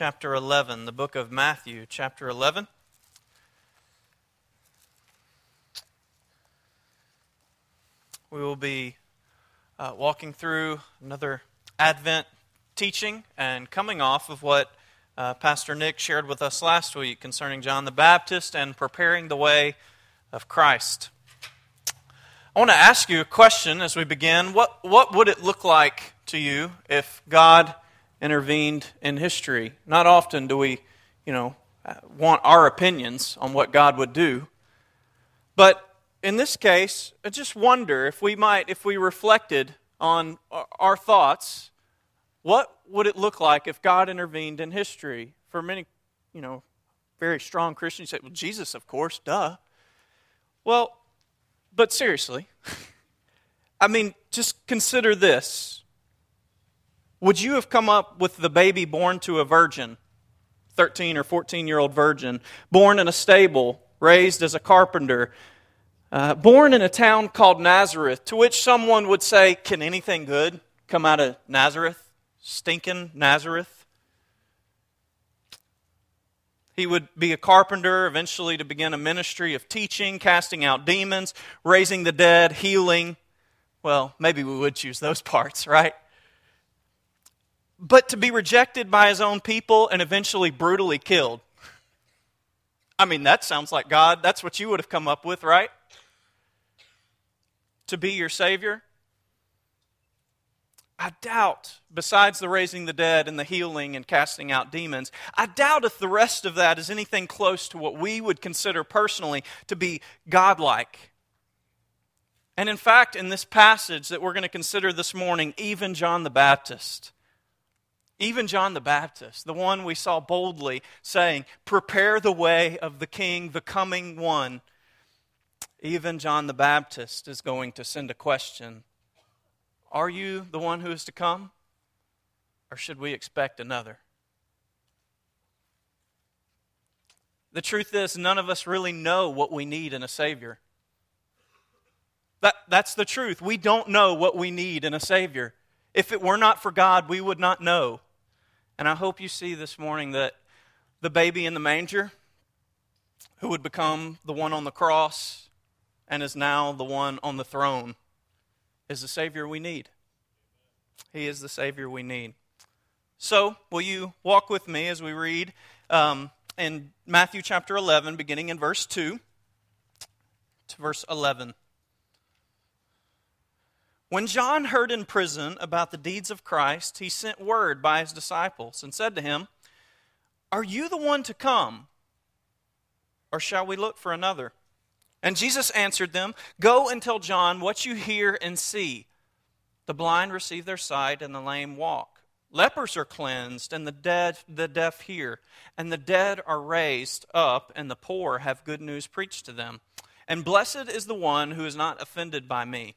chapter 11, the book of Matthew, chapter 11. We will be uh, walking through another Advent teaching and coming off of what uh, Pastor Nick shared with us last week concerning John the Baptist and preparing the way of Christ. I want to ask you a question as we begin. What, what would it look like to you if God intervened in history? Not often do we, you know, want our opinions on what God would do. But in this case, I just wonder if we might, if we reflected on our thoughts, what would it look like if God intervened in history? For many, you know, very strong Christians say, well, Jesus, of course, duh. Well, but seriously, I mean, just consider this. Would you have come up with the baby born to a virgin, 13 or 14 year old virgin, born in a stable, raised as a carpenter, uh, born in a town called Nazareth, to which someone would say, Can anything good come out of Nazareth? Stinking Nazareth? He would be a carpenter, eventually to begin a ministry of teaching, casting out demons, raising the dead, healing. Well, maybe we would choose those parts, right? But to be rejected by his own people and eventually brutally killed. I mean, that sounds like God. That's what you would have come up with, right? To be your Savior. I doubt, besides the raising the dead and the healing and casting out demons, I doubt if the rest of that is anything close to what we would consider personally to be godlike. And in fact, in this passage that we're going to consider this morning, even John the Baptist, even John the Baptist, the one we saw boldly saying, Prepare the way of the King, the coming one, even John the Baptist is going to send a question are you the one who is to come? Or should we expect another? The truth is, none of us really know what we need in a Savior. That, that's the truth. We don't know what we need in a Savior. If it were not for God, we would not know. And I hope you see this morning that the baby in the manger, who would become the one on the cross and is now the one on the throne, is the Savior we need. He is the Savior we need. So, will you walk with me as we read um, in Matthew chapter 11, beginning in verse 2 to verse 11? When John heard in prison about the deeds of Christ, he sent word by his disciples and said to him, Are you the one to come, or shall we look for another? And Jesus answered them, Go and tell John what you hear and see. The blind receive their sight, and the lame walk. Lepers are cleansed, and the dead the deaf hear, and the dead are raised up, and the poor have good news preached to them. And blessed is the one who is not offended by me.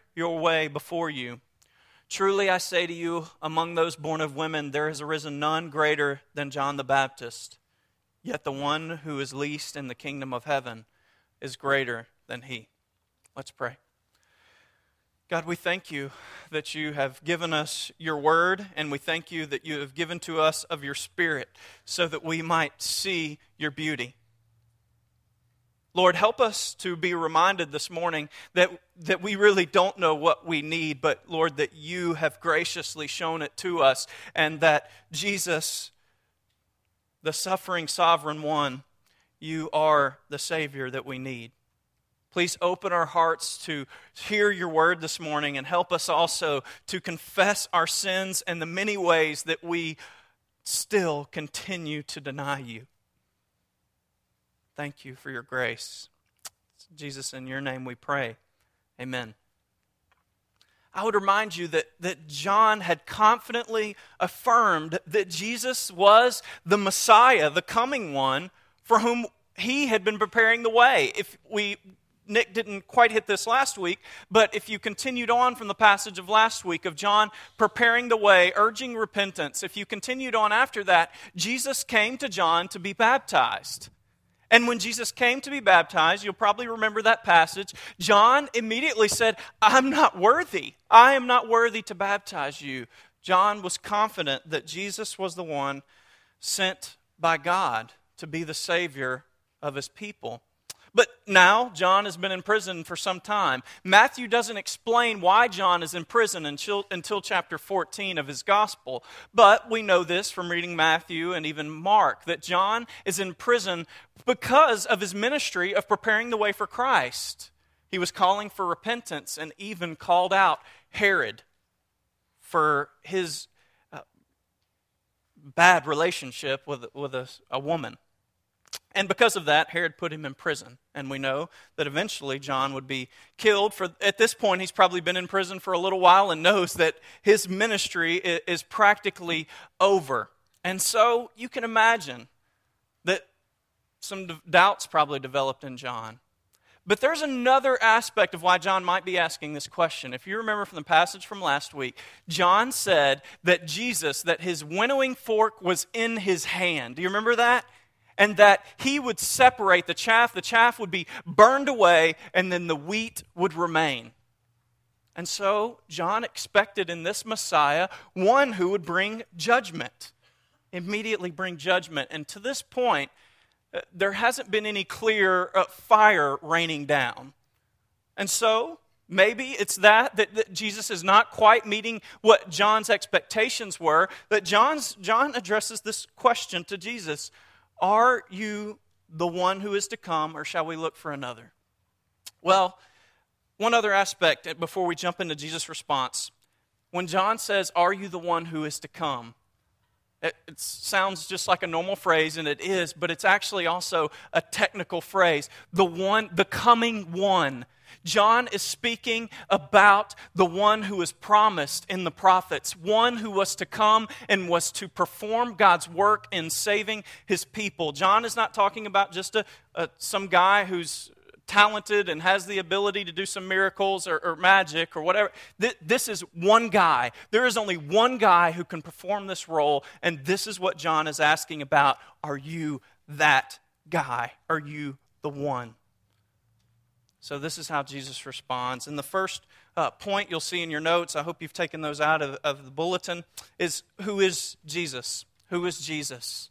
your way before you. Truly I say to you, among those born of women, there has arisen none greater than John the Baptist. Yet the one who is least in the kingdom of heaven is greater than he. Let's pray. God, we thank you that you have given us your word, and we thank you that you have given to us of your spirit so that we might see your beauty. Lord, help us to be reminded this morning that, that we really don't know what we need, but Lord, that you have graciously shown it to us, and that Jesus, the suffering sovereign one, you are the Savior that we need. Please open our hearts to hear your word this morning and help us also to confess our sins and the many ways that we still continue to deny you. Thank you for your grace. Jesus, in your name we pray. Amen. I would remind you that, that John had confidently affirmed that Jesus was the Messiah, the coming one, for whom he had been preparing the way. If we Nick didn't quite hit this last week, but if you continued on from the passage of last week of John preparing the way, urging repentance, if you continued on after that, Jesus came to John to be baptized. And when Jesus came to be baptized, you'll probably remember that passage. John immediately said, I'm not worthy. I am not worthy to baptize you. John was confident that Jesus was the one sent by God to be the Savior of his people. But now, John has been in prison for some time. Matthew doesn't explain why John is in prison until, until chapter 14 of his gospel. But we know this from reading Matthew and even Mark that John is in prison because of his ministry of preparing the way for Christ. He was calling for repentance and even called out Herod for his uh, bad relationship with, with a, a woman. And because of that, Herod put him in prison. And we know that eventually John would be killed. For at this point, he's probably been in prison for a little while and knows that his ministry is practically over. And so you can imagine that some doubts probably developed in John. But there's another aspect of why John might be asking this question. If you remember from the passage from last week, John said that Jesus, that his winnowing fork was in his hand. Do you remember that? And that he would separate the chaff. The chaff would be burned away, and then the wheat would remain. And so, John expected in this Messiah one who would bring judgment, immediately bring judgment. And to this point, uh, there hasn't been any clear uh, fire raining down. And so, maybe it's that, that, that Jesus is not quite meeting what John's expectations were, that John's, John addresses this question to Jesus are you the one who is to come, or shall we look for another? Well, one other aspect before we jump into Jesus' response. When John says, Are you the one who is to come? It, it, sounds just like a normal phrase, and it is, but it's actually also a technical phrase. The one, the coming one. John is speaking about the one who was promised in the prophets, one who was to come and was to perform God's work in saving his people. John is not talking about just a, a some guy who's talented and has the ability to do some miracles or, or magic or whatever. Th- this is one guy. There is only one guy who can perform this role, and this is what John is asking about. Are you that guy? Are you the one? So, this is how Jesus responds. And the first uh, point you'll see in your notes, I hope you've taken those out of, of the bulletin, is who is Jesus? Who is Jesus?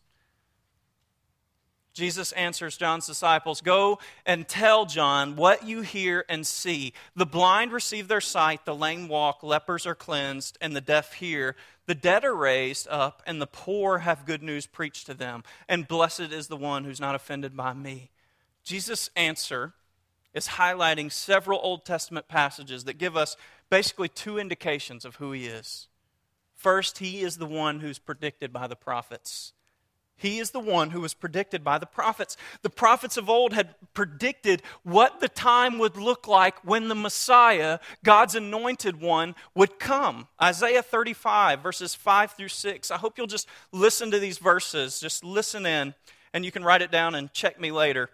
Jesus answers John's disciples Go and tell John what you hear and see. The blind receive their sight, the lame walk, lepers are cleansed, and the deaf hear. The dead are raised up, and the poor have good news preached to them. And blessed is the one who's not offended by me. Jesus' answer is highlighting several Old Testament passages that give us basically two indications of who he is. First, he is the one who's predicted by the prophets. He is the one who was predicted by the prophets. The prophets of old had predicted what the time would look like when the Messiah, God's anointed one, would come. Isaiah 35, verses 5 through 6. I hope you'll just listen to these verses. Just listen in, and you can write it down and check me later.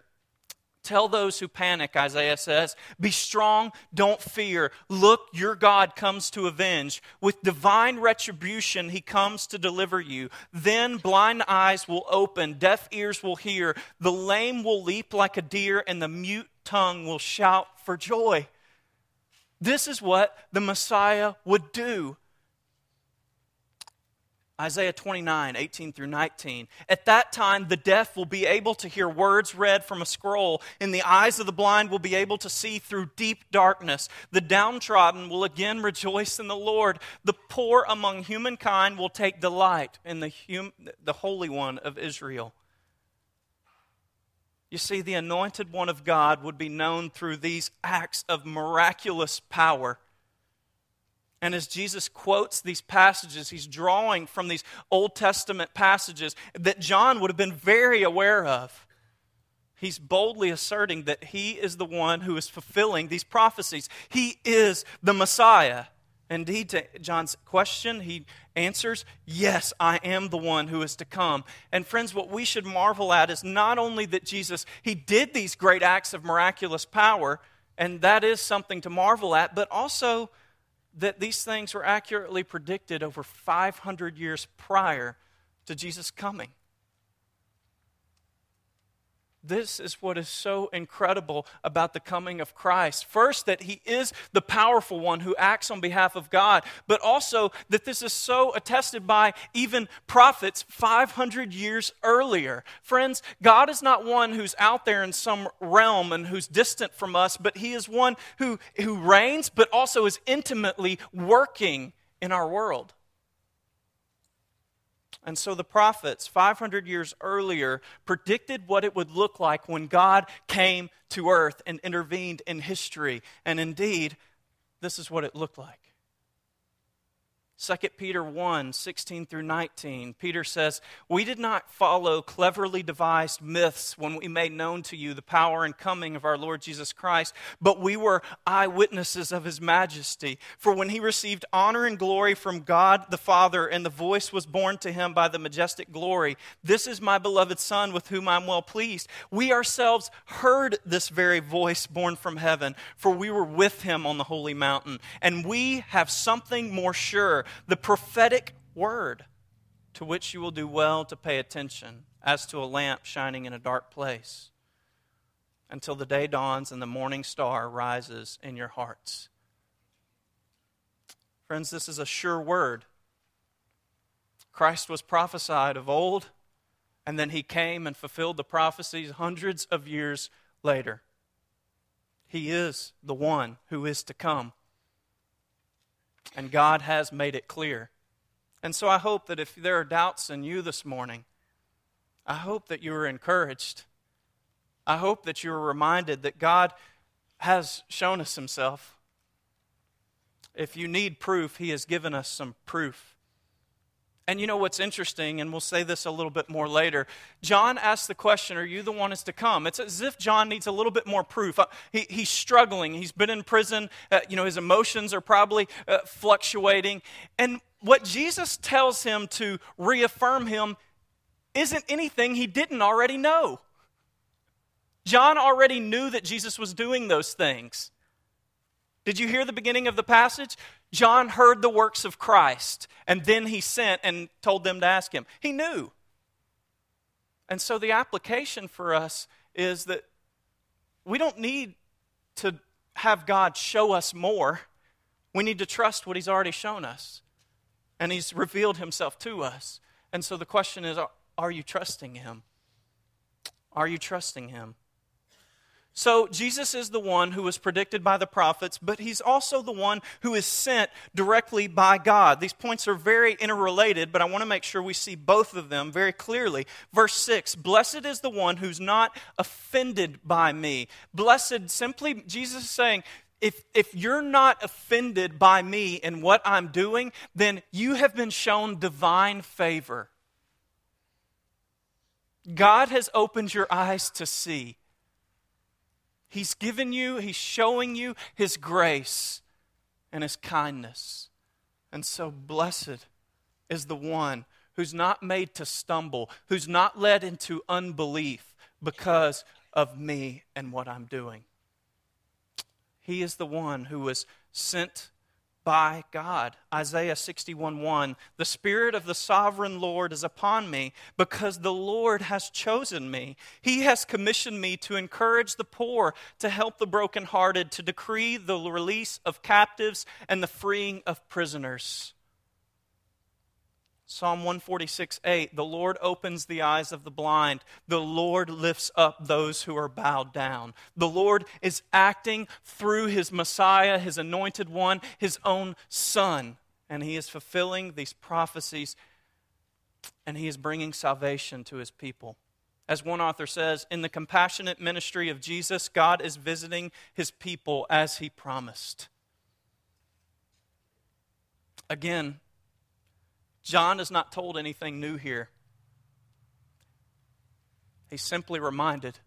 Tell those who panic, Isaiah says, be strong, don't fear. Look, your God comes to avenge. With divine retribution, he comes to deliver you. Then blind eyes will open, deaf ears will hear, the lame will leap like a deer, and the mute tongue will shout for joy. This is what the Messiah would do. Isaiah 29, 18 through 19. At that time, the deaf will be able to hear words read from a scroll, and the eyes of the blind will be able to see through deep darkness. The downtrodden will again rejoice in the Lord. The poor among humankind will take delight in the, hum- the Holy One of Israel. You see, the anointed one of God would be known through these acts of miraculous power and as Jesus quotes these passages, he's drawing from these Old Testament passages that John would have been very aware of. He's boldly asserting that he is the one who is fulfilling these prophecies. He is the Messiah. Indeed, to John's question, he answers, Yes, I am the one who is to come. And friends, what we should marvel at is not only that Jesus, he did these great acts of miraculous power, and that is something to marvel at, but also that these things were accurately predicted over 500 years prior to Jesus' coming. This is what is so incredible about the coming of Christ. First, that he is the powerful one who acts on behalf of God, but also that this is so attested by even prophets 500 years earlier. Friends, God is not one who's out there in some realm and who's distant from us, but he is one who, who reigns, but also is intimately working in our world. And so the prophets, 500 years earlier, predicted what it would look like when God came to earth and intervened in history. And indeed, this is what it looked like. 2 Peter 1 16 through 19, Peter says, We did not follow cleverly devised myths when we made known to you the power and coming of our Lord Jesus Christ, but we were eyewitnesses of his majesty. For when he received honor and glory from God the Father, and the voice was borne to him by the majestic glory, This is my beloved Son with whom I'm well pleased. We ourselves heard this very voice borne from heaven, for we were with him on the holy mountain, and we have something more sure the prophetic word to which you will do well to pay attention as to a lamp shining in a dark place until the day dawns and the morning star rises in your hearts. Friends, this is a sure word. Christ was prophesied of old, and then he came and fulfilled the prophecies hundreds of years later. He is the one who is to come and God has made it clear. And so I hope that if there are doubts in you this morning, I hope that you are encouraged. I hope that you are reminded that God has shown us Himself. If you need proof, He has given us some proof. And you know what's interesting, and we'll say this a little bit more later. John asks the question, Are you the one is to come? It's as if John needs a little bit more proof. Uh, he, he's struggling. He's been in prison. Uh, you know, his emotions are probably uh, fluctuating. And what Jesus tells him to reaffirm him isn't anything he didn't already know. John already knew that Jesus was doing those things. Did you hear the beginning of the passage? John heard the works of Christ, and then he sent and told them to ask him. He knew. And so the application for us is that we don't need to have God show us more. We need to trust what He's already shown us. And He's revealed Himself to us. And so the question is are you trusting Him? Are you trusting Him? So, Jesus is the one who was predicted by the prophets, but he's also the one who is sent directly by God. These points are very interrelated, but I want to make sure we see both of them very clearly. Verse 6 Blessed is the one who's not offended by me. Blessed, simply, Jesus is saying, if, if you're not offended by me and what I'm doing, then you have been shown divine favor. God has opened your eyes to see He's given you, He's showing you His grace and His kindness. And so, blessed is the one who's not made to stumble, who's not led into unbelief because of me and what I'm doing. He is the one who was sent by God. Isaiah 61 1 The Spirit of the sovereign Lord is upon me because the Lord has chosen me. He has commissioned me to encourage the poor, to help the brokenhearted, to decree the release of captives and the freeing of prisoners Psalm 146 8 The Lord opens the eyes of the blind. The Lord lifts up those who are bowed down. The Lord is acting through his Messiah, his anointed one, his own Son. And he is fulfilling these prophecies and he is bringing salvation to his people. As one author says, in the compassionate ministry of Jesus, God is visiting his people as he promised. Again, John is not told anything new here. He's simply reminded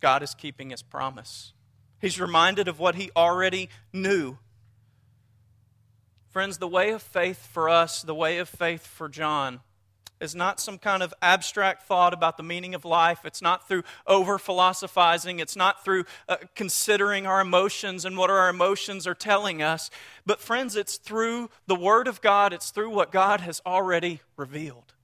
God is keeping his promise. He's reminded of what he already knew. Friends, the way of faith for us, the way of faith for John, is not some kind of abstract thought about the meaning of life. It's not through over philosophizing. It's not through uh, considering our emotions and what our emotions are telling us. But, friends, it's through the Word of God, it's through what God has already revealed.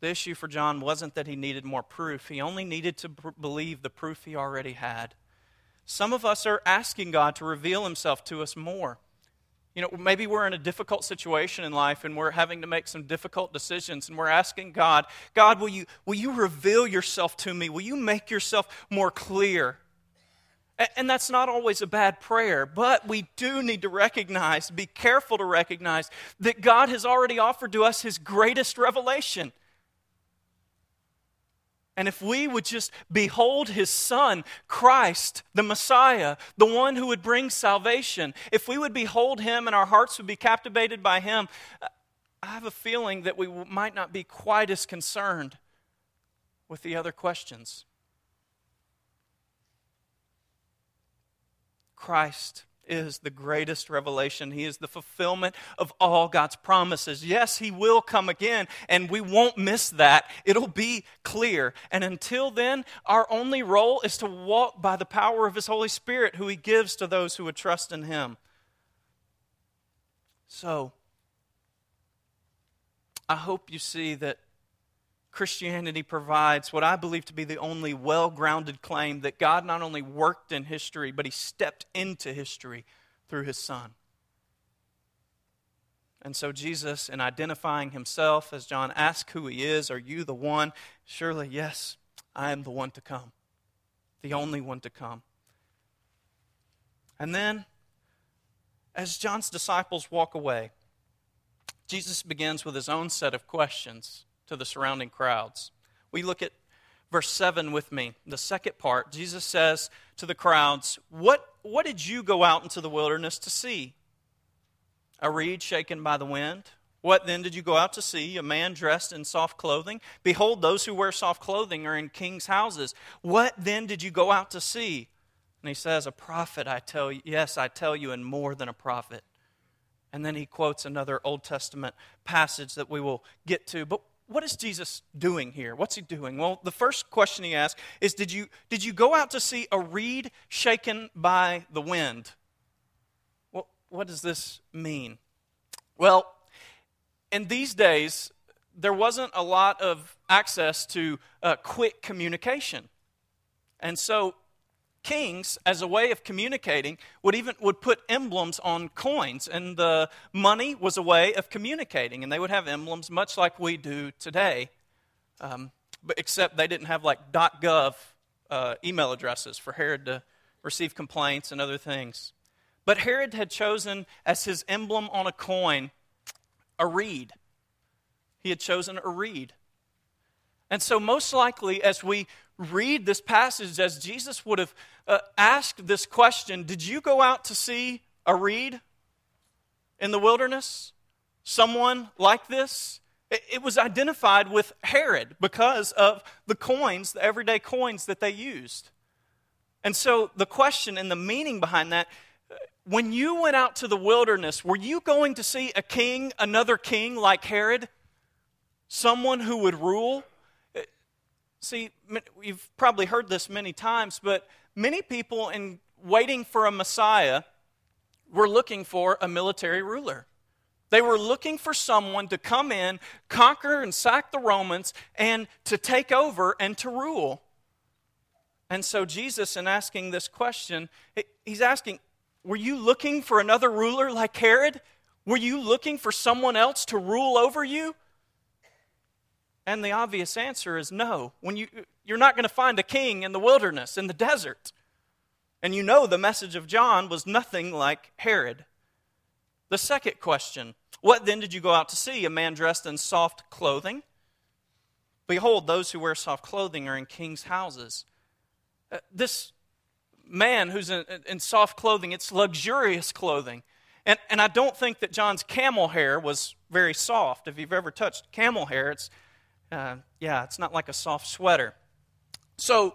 The issue for John wasn't that he needed more proof, he only needed to b- believe the proof he already had. Some of us are asking God to reveal himself to us more. You know, maybe we're in a difficult situation in life and we're having to make some difficult decisions and we're asking God, God, will you, will you reveal yourself to me? Will you make yourself more clear? And that's not always a bad prayer, but we do need to recognize, be careful to recognize, that God has already offered to us his greatest revelation. And if we would just behold his son, Christ, the Messiah, the one who would bring salvation, if we would behold him and our hearts would be captivated by him, uh, I have a feeling that we might not be quite as concerned with the other questions. Christ is the greatest revelation. He is the fulfillment of all God's promises. Yes, He will come again, and we won't miss that. It'll be clear. And until then, our only role is to walk by the power of His Holy Spirit, who He gives to those who would trust in Him. So, I hope you see that Christianity provides what I believe to be the only well grounded claim that God not only worked in history, but he stepped into history through his Son. And so, Jesus, in identifying himself, as John asks who he is, Are you the one? Surely, yes, I am the one to come, the only one to come. And then, as John's disciples walk away, Jesus begins with his own set of questions to the surrounding crowds. We look at verse 7 with me, the second part. Jesus says to the crowds, What, what did you go out into the wilderness to see? A reed shaken by the wind? What then did you go out to see? A man dressed in soft clothing? Behold, those who wear soft clothing are in kings' houses. What then did you go out to see? And he says, A prophet, I tell you. Yes, I tell you, and more than a prophet. And then he quotes another Old Testament passage that we will get to. But what is Jesus doing here? What's he doing? Well, the first question he asks is Did you, did you go out to see a reed shaken by the wind? What does this mean? Well, in these days, there wasn't a lot of access to uh, quick communication. And so kings as a way of communicating would even would put emblems on coins and the money was a way of communicating and they would have emblems much like we do today um, but except they didn't have like gov uh, email addresses for herod to receive complaints and other things. But herod had chosen as his emblem on a coin a reed. He had chosen a reed and so most likely as we read this passage as Jesus would have uh, asked this question Did you go out to see a reed in the wilderness? Someone like this? It, it was identified with Herod because of the coins, the everyday coins that they used. And so the question and the meaning behind that uh, when you went out to the wilderness, were you going to see a king, another king like Herod? Someone who would rule? See, you've probably heard this many times, but many people, in waiting for a Messiah, were looking for a military ruler. They were looking for someone to come in, conquer and sack the Romans, and to take over and to rule. And so, Jesus, in asking this question, he's asking, Were you looking for another ruler like Herod? Were you looking for someone else to rule over you? And the obvious answer is no. When you, you're not going to find a king in the wilderness, in the desert. And you know the message of John was nothing like Herod. The second question What then did you go out to see? A man dressed in soft clothing? Behold, those who wear soft clothing are in kings' houses. Uh, this man who's in, in, soft clothing, it's luxurious clothing. And, and I don't think that John's camel hair was very soft. If you've ever touched camel hair, it's uh, yeah, it's not like a soft sweater. So,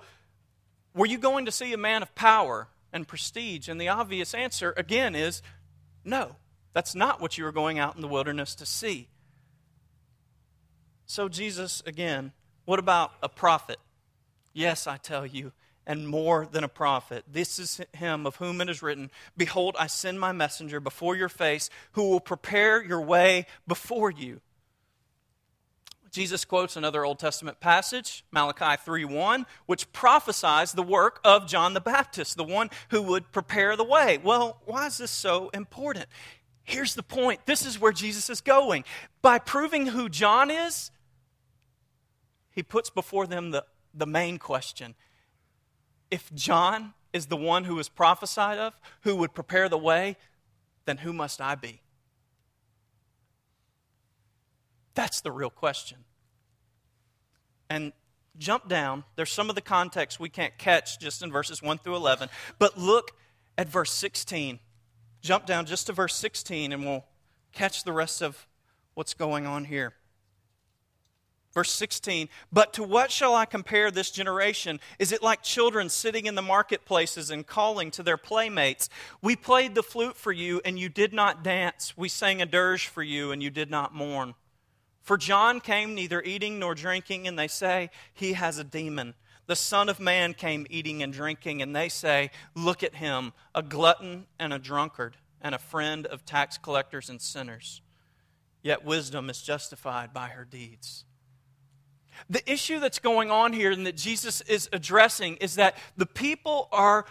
were you going to see a man of power? and prestige? And the obvious answer, again, is no. That's not what you were going out in the wilderness to see. So, Jesus, again, what about a prophet? Yes, I tell you, and more than a prophet. This is him of whom it is written Behold, I send my messenger before your face, who will prepare your way before you. Jesus quotes another Old Testament passage, Malachi 3:1, which prophesies the work of John the Baptist, the one who would prepare the way. Well, why is this so important? Here's the point. This is where Jesus is going. By proving who John is, he puts before them the, the main question. If John is the one who is prophesied of, who would prepare the way, then who must I be? That's the real question. And jump down. There's some of the context we can't catch just in verses 1 through 11. But look at verse 16. Jump down just to verse 16 and we'll catch the rest of what's going on here. Verse 16, but to what shall I compare this generation? Is it like children sitting in the marketplaces and calling to their playmates? We played the flute for you, and you did not dance. We sang a dirge for you, and you did not mourn. For John came neither eating nor drinking, and they say, He has a demon. The Son of Man came eating and drinking, and they say, Look at him, a glutton and a drunkard, and a friend of tax collectors and sinners. Yet wisdom is justified by her deeds. The issue that's going on here and that Jesus is addressing is that the people are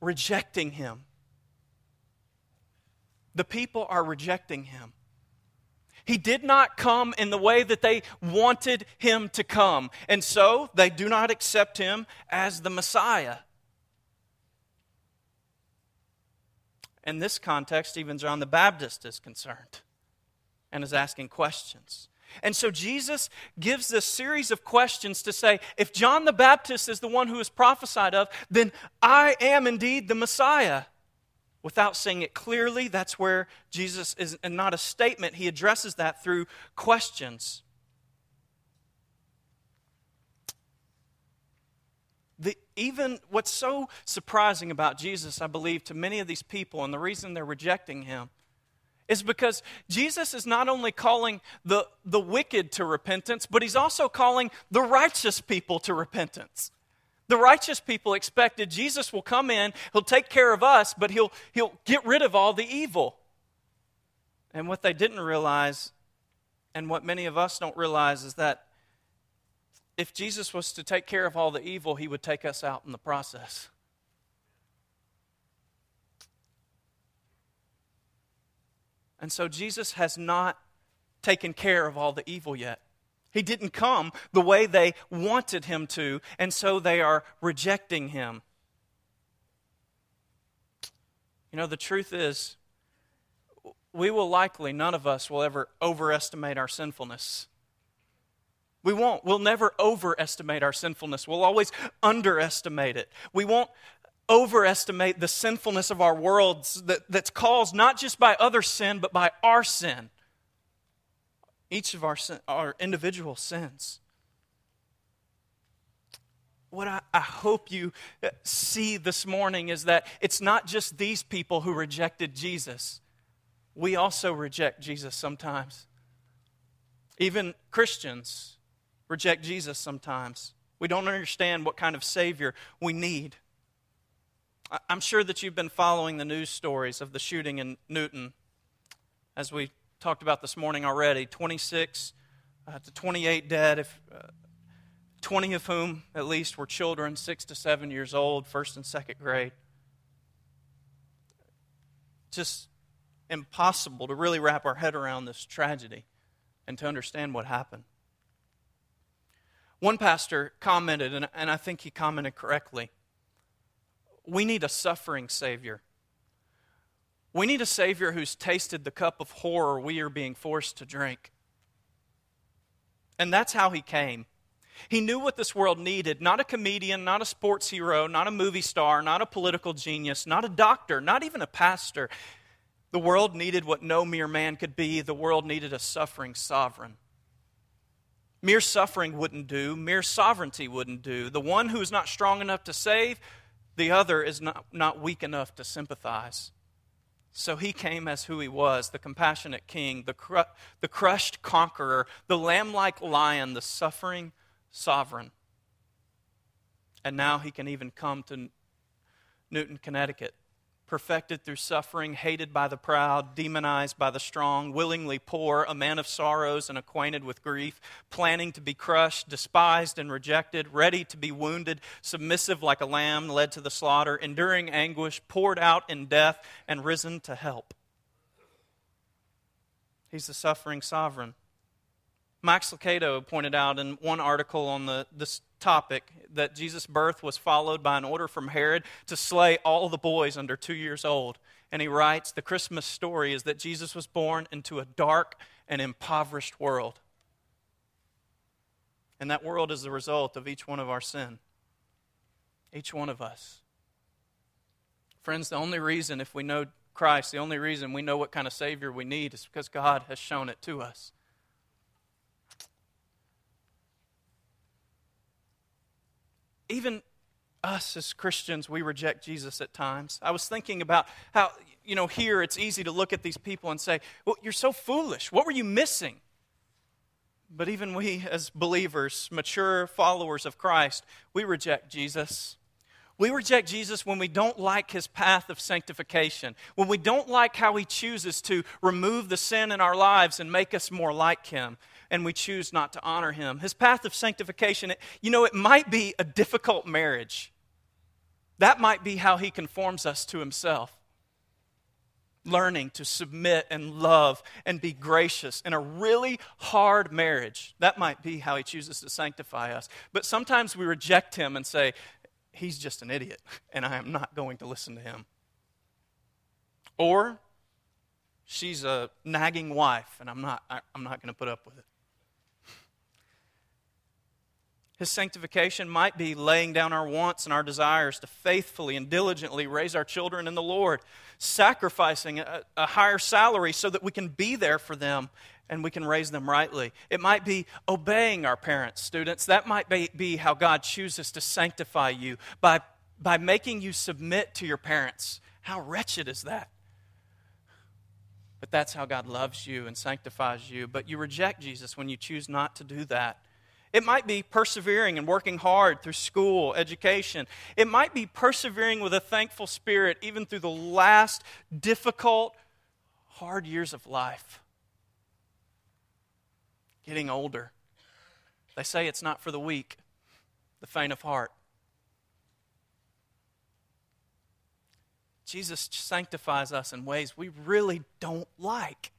rejecting him. The people are rejecting him. He did not come in the way that they wanted him to come. And so they do not accept him as the Messiah. In this context, even John the Baptist is concerned and is asking questions. And so Jesus gives this series of questions to say, if John the Baptist is the one who is prophesied of, then I am indeed the Messiah without saying it clearly. That's where Jesus is, and not a statement, he addresses that through questions. The, even what's so surprising about Jesus, I believe, to many of these people, and the reason they're rejecting him, is because Jesus is not only calling the, the wicked to repentance, but he's also calling the righteous people to repentance. The righteous people expected Jesus will come in, he'll take care of us, but he'll, he'll get rid of all the evil. And what they didn't realize, and what many of us don't realize, is that if Jesus was to take care of all the evil, he would take us out in the process. And so Jesus has not taken care of all the evil yet. He didn't come the way they wanted him to, and so they are rejecting him. You know, the truth is, we will likely, none of us will ever overestimate our sinfulness. We won't. We'll never overestimate our sinfulness. We'll always underestimate it. We won't overestimate the sinfulness of our world that, that's caused not just by other sin, but by our sin each of our, our individual sins. What I, I hope you uh, see this morning is that it's not just these people who rejected Jesus. We also reject Jesus sometimes. Even Christians reject Jesus sometimes. We don't understand what kind of Savior we need. I'm sure that you've been following the news stories of the shooting in Newtown as we talked about this morning already 26 uh, to 28 dead, if, uh, 20 of whom at least were children, six to seven years old, first and second grade. Just impossible to really wrap our head around this tragedy and to understand what happened. One pastor commented, and, and I think he commented correctly we need a suffering Savior. We need a Savior who's tasted the cup of horror we are being forced to drink. And that's how he came. He knew what this world needed not a comedian, not a sports hero, not a movie star, not a political genius, not a doctor, not even a pastor. The world needed what no mere man could be. The world needed a suffering sovereign. Mere suffering wouldn't do, mere sovereignty wouldn't do. The one who is not strong enough to save, the other is not, not weak enough to sympathize. So he came as who he was the compassionate king, the, cru- the crushed conqueror, the lamb like lion, the suffering sovereign. And now he can even come to Newtown, Connecticut perfected through suffering, hated by the proud, demonized by the strong, willingly poor, a man of sorrows and acquainted with grief, planning to be crushed, despised and rejected, ready to be wounded, submissive like a lamb led to the slaughter, enduring anguish, poured out in death, and risen to help. He's the suffering sovereign. Max Lucado pointed out in one article on the, this topic that Jesus' birth was followed by an order from Herod to slay all the boys under two years old. And he writes the Christmas story is that Jesus was born into a dark and impoverished world. And that world is the result of each one of our sin. Each one of us. Friends, the only reason, if we know Christ, the only reason we know what kind of Savior we need is because God has shown it to us. Even us as Christians, we reject Jesus at times. I was thinking about how, you know, here it's easy to look at these people and say, well, you're so foolish. What were you missing? But even we, as believers, mature followers of Christ, we reject Jesus. We reject Jesus when we don't like his path of sanctification, when we don't like how he chooses to remove the sin in our lives and make us more like him and we choose not to honor him. His path of sanctification, you know, it might be a difficult marriage. That might be how he conforms us to himself. Learning to submit and love and be gracious in a really hard marriage. That might be how he chooses to sanctify us. But sometimes we reject him and say, he's just an idiot, and I am not going to listen to him. Or she's a nagging wife, and I'm not, I, am not going to put up with it. His sanctification might be laying down our wants and our desires to faithfully and diligently raise our children in the Lord, sacrificing a, a, higher salary so that we can be there for them and we can raise them rightly. It might be obeying our parents, students. That might be, be how God chooses to sanctify you by, by making you submit to your parents. How wretched is that? But that's how God loves you and sanctifies you. But you reject Jesus when you choose not to do that. It might be persevering and working hard through school, education. It might be persevering with a thankful spirit even through the last difficult, hard years of life. Getting older. They say it's not for the weak, the faint of heart. Jesus sanctifies us in ways we really don't like.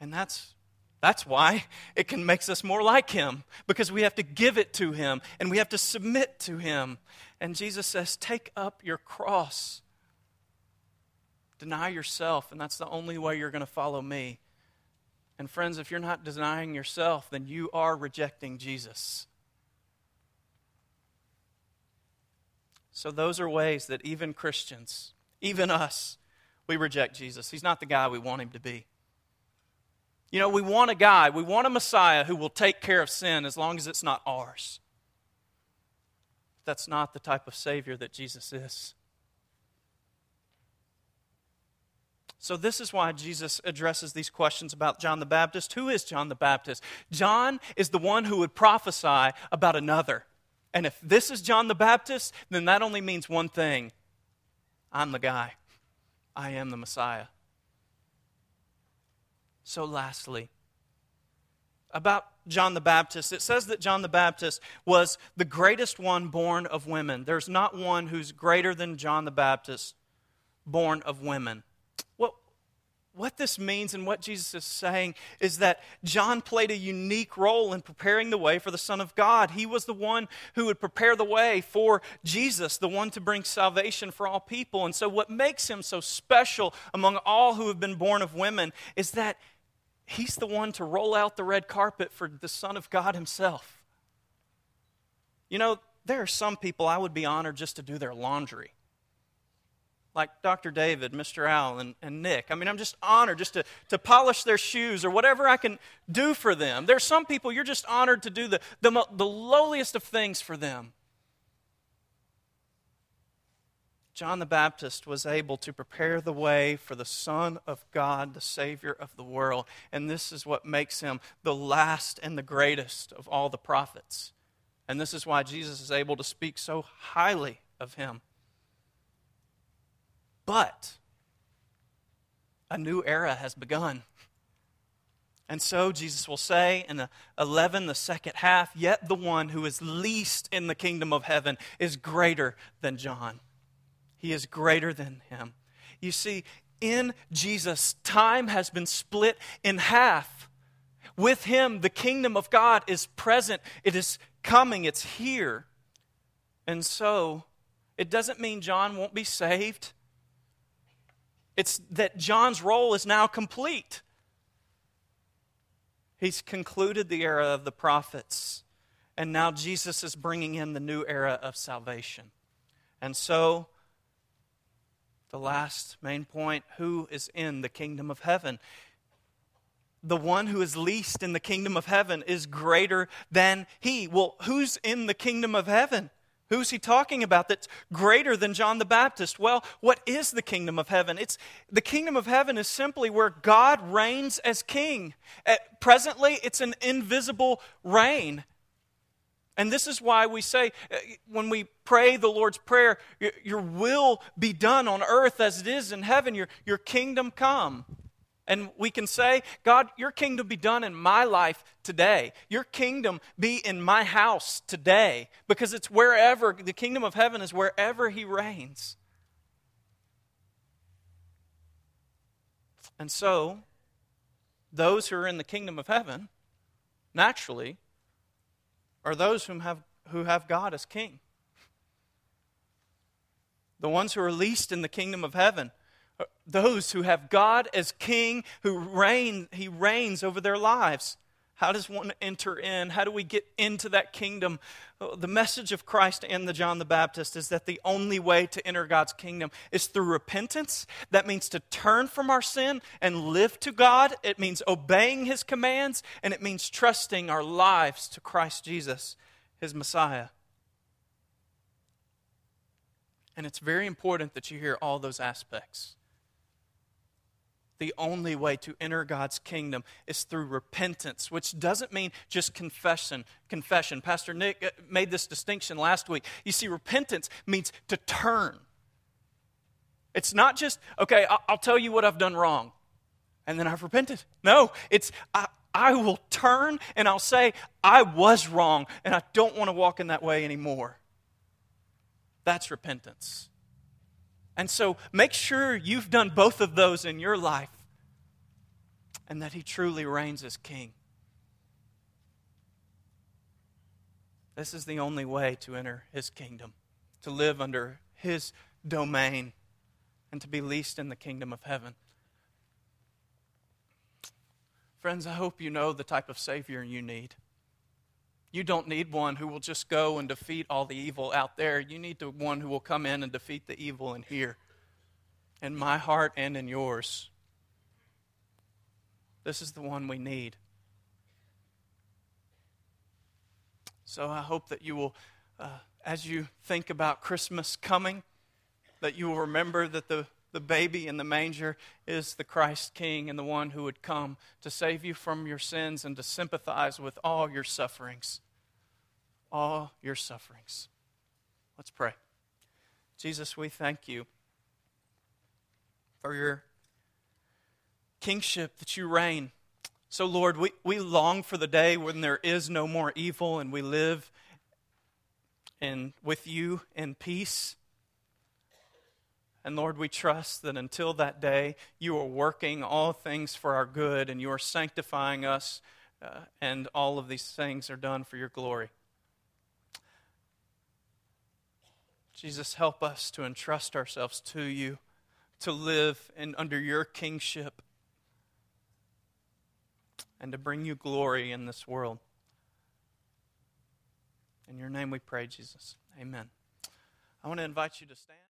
And that's that's why it can makes us more like him because we have to give it to him and we have to submit to him. And Jesus says, "Take up your cross. Deny yourself, and that's the only way you're going to follow me." And friends, if you're not denying yourself, then you are rejecting Jesus. So those are ways that even Christians, even us, we reject Jesus. He's not the guy we want him to be. You know, we want a guy, we want a Messiah who will take care of sin as long as it's not ours. That's not the type of Savior that Jesus is. So, this is why Jesus addresses these questions about John the Baptist. Who is John the Baptist? John is the one who would prophesy about another. And if this is John the Baptist, then that only means one thing I'm the guy, I am the Messiah. So, lastly, about John the Baptist, it says that John the Baptist was the greatest one born of women. There's not one who's greater than John the Baptist born of women what what this means and what Jesus is saying is that John played a unique role in preparing the way for the Son of God. He was the one who would prepare the way for Jesus, the one to bring salvation for all people. And so, what makes him so special among all who have been born of women is that he's the one to roll out the red carpet for the Son of God himself. You know, there are some people I would be honored just to do their laundry like Dr. David, Mr. Al, and, and Nick. I mean, I'm just honored just to, to polish their shoes or whatever I can do for them. There's some people you're just honored to do the, the, the lowliest of things for them. John the Baptist was able to prepare the way for the Son of God, the Savior of the world. And this is what makes him the last and the greatest of all the prophets. And this is why Jesus is able to speak so highly of him. But a new era has begun. And so Jesus will say in the 11, the second half, yet the one who is least in the kingdom of heaven is greater than John. He is greater than him. You see, in Jesus, time has been split in half. With him, the kingdom of God is present, it is coming, it's here. And so, it doesn't mean John won't be saved. It's that John's role is now complete. He's concluded the era of the prophets, and now Jesus is bringing in the new era of salvation. And so, the last main point who is in the kingdom of heaven? The one who is least in the kingdom of heaven is greater than he. Well, who's in the kingdom of heaven? Who's he talking about that's greater than John the Baptist? Well, what is the kingdom of heaven? It's the kingdom of heaven is simply where God reigns as king. At, presently, it's an invisible reign. And this is why we say, uh, when we pray the Lord's Prayer, your will be done on earth as it is in heaven, your, your kingdom come. And we can say, God, your kingdom be done in my life today. Your kingdom be in my house today. Because it's wherever, the kingdom of heaven is wherever He reigns. And so, those who are in the kingdom of heaven, naturally, are those whom have, who have God as king. The ones who are least in the kingdom of heaven, those who have God as king, who reign, he reigns over their lives. How does one enter in? How do we get into that kingdom? Oh, the message of Christ and the John the Baptist is that the only way to enter God's kingdom is through repentance. That means to turn from our sin and live to God. It means obeying his commands, and it means trusting our lives to Christ Jesus, his Messiah. And it's very important that you hear all those aspects the only way to enter God's kingdom is through repentance, which doesn't mean just confession. Confession. Pastor Nick uh, made this distinction last week. You see, repentance means to turn. It's not just, okay, I'll tell you what I've done wrong, and then I've repented. No, it's, I, I will turn and I'll say, I was wrong, and I don't want to walk in that way anymore. That's repentance. And so make sure you've done both of those in your life and that He truly reigns as King. This is the only way to enter His kingdom, to live under His domain, and to be least in the kingdom of heaven. Friends, I hope you know the type of Savior you need. You don't need one who will just go and defeat all the evil out there. You need the one who will come in and defeat the evil in here, in my heart and in yours. This is the one we need. So I hope that you will, uh, as you think about Christmas coming, that you will remember that the, the baby in the manger is the Christ King and the one who would come to save you from your sins and to sympathize with all your sufferings. All your sufferings. Let's pray. Jesus, we thank you for your kingship, that you reign. So, Lord, we, we long for the day when there is no more evil and we live in, with you in peace. And Lord, we trust that until that day, you are working all things for our good and you are sanctifying us, uh, and all of these things are done for your glory. Jesus, help us to entrust ourselves to you, to live in, under your kingship, and to bring you glory in this world. In your name we pray, Jesus. Amen. I want to invite you to stand.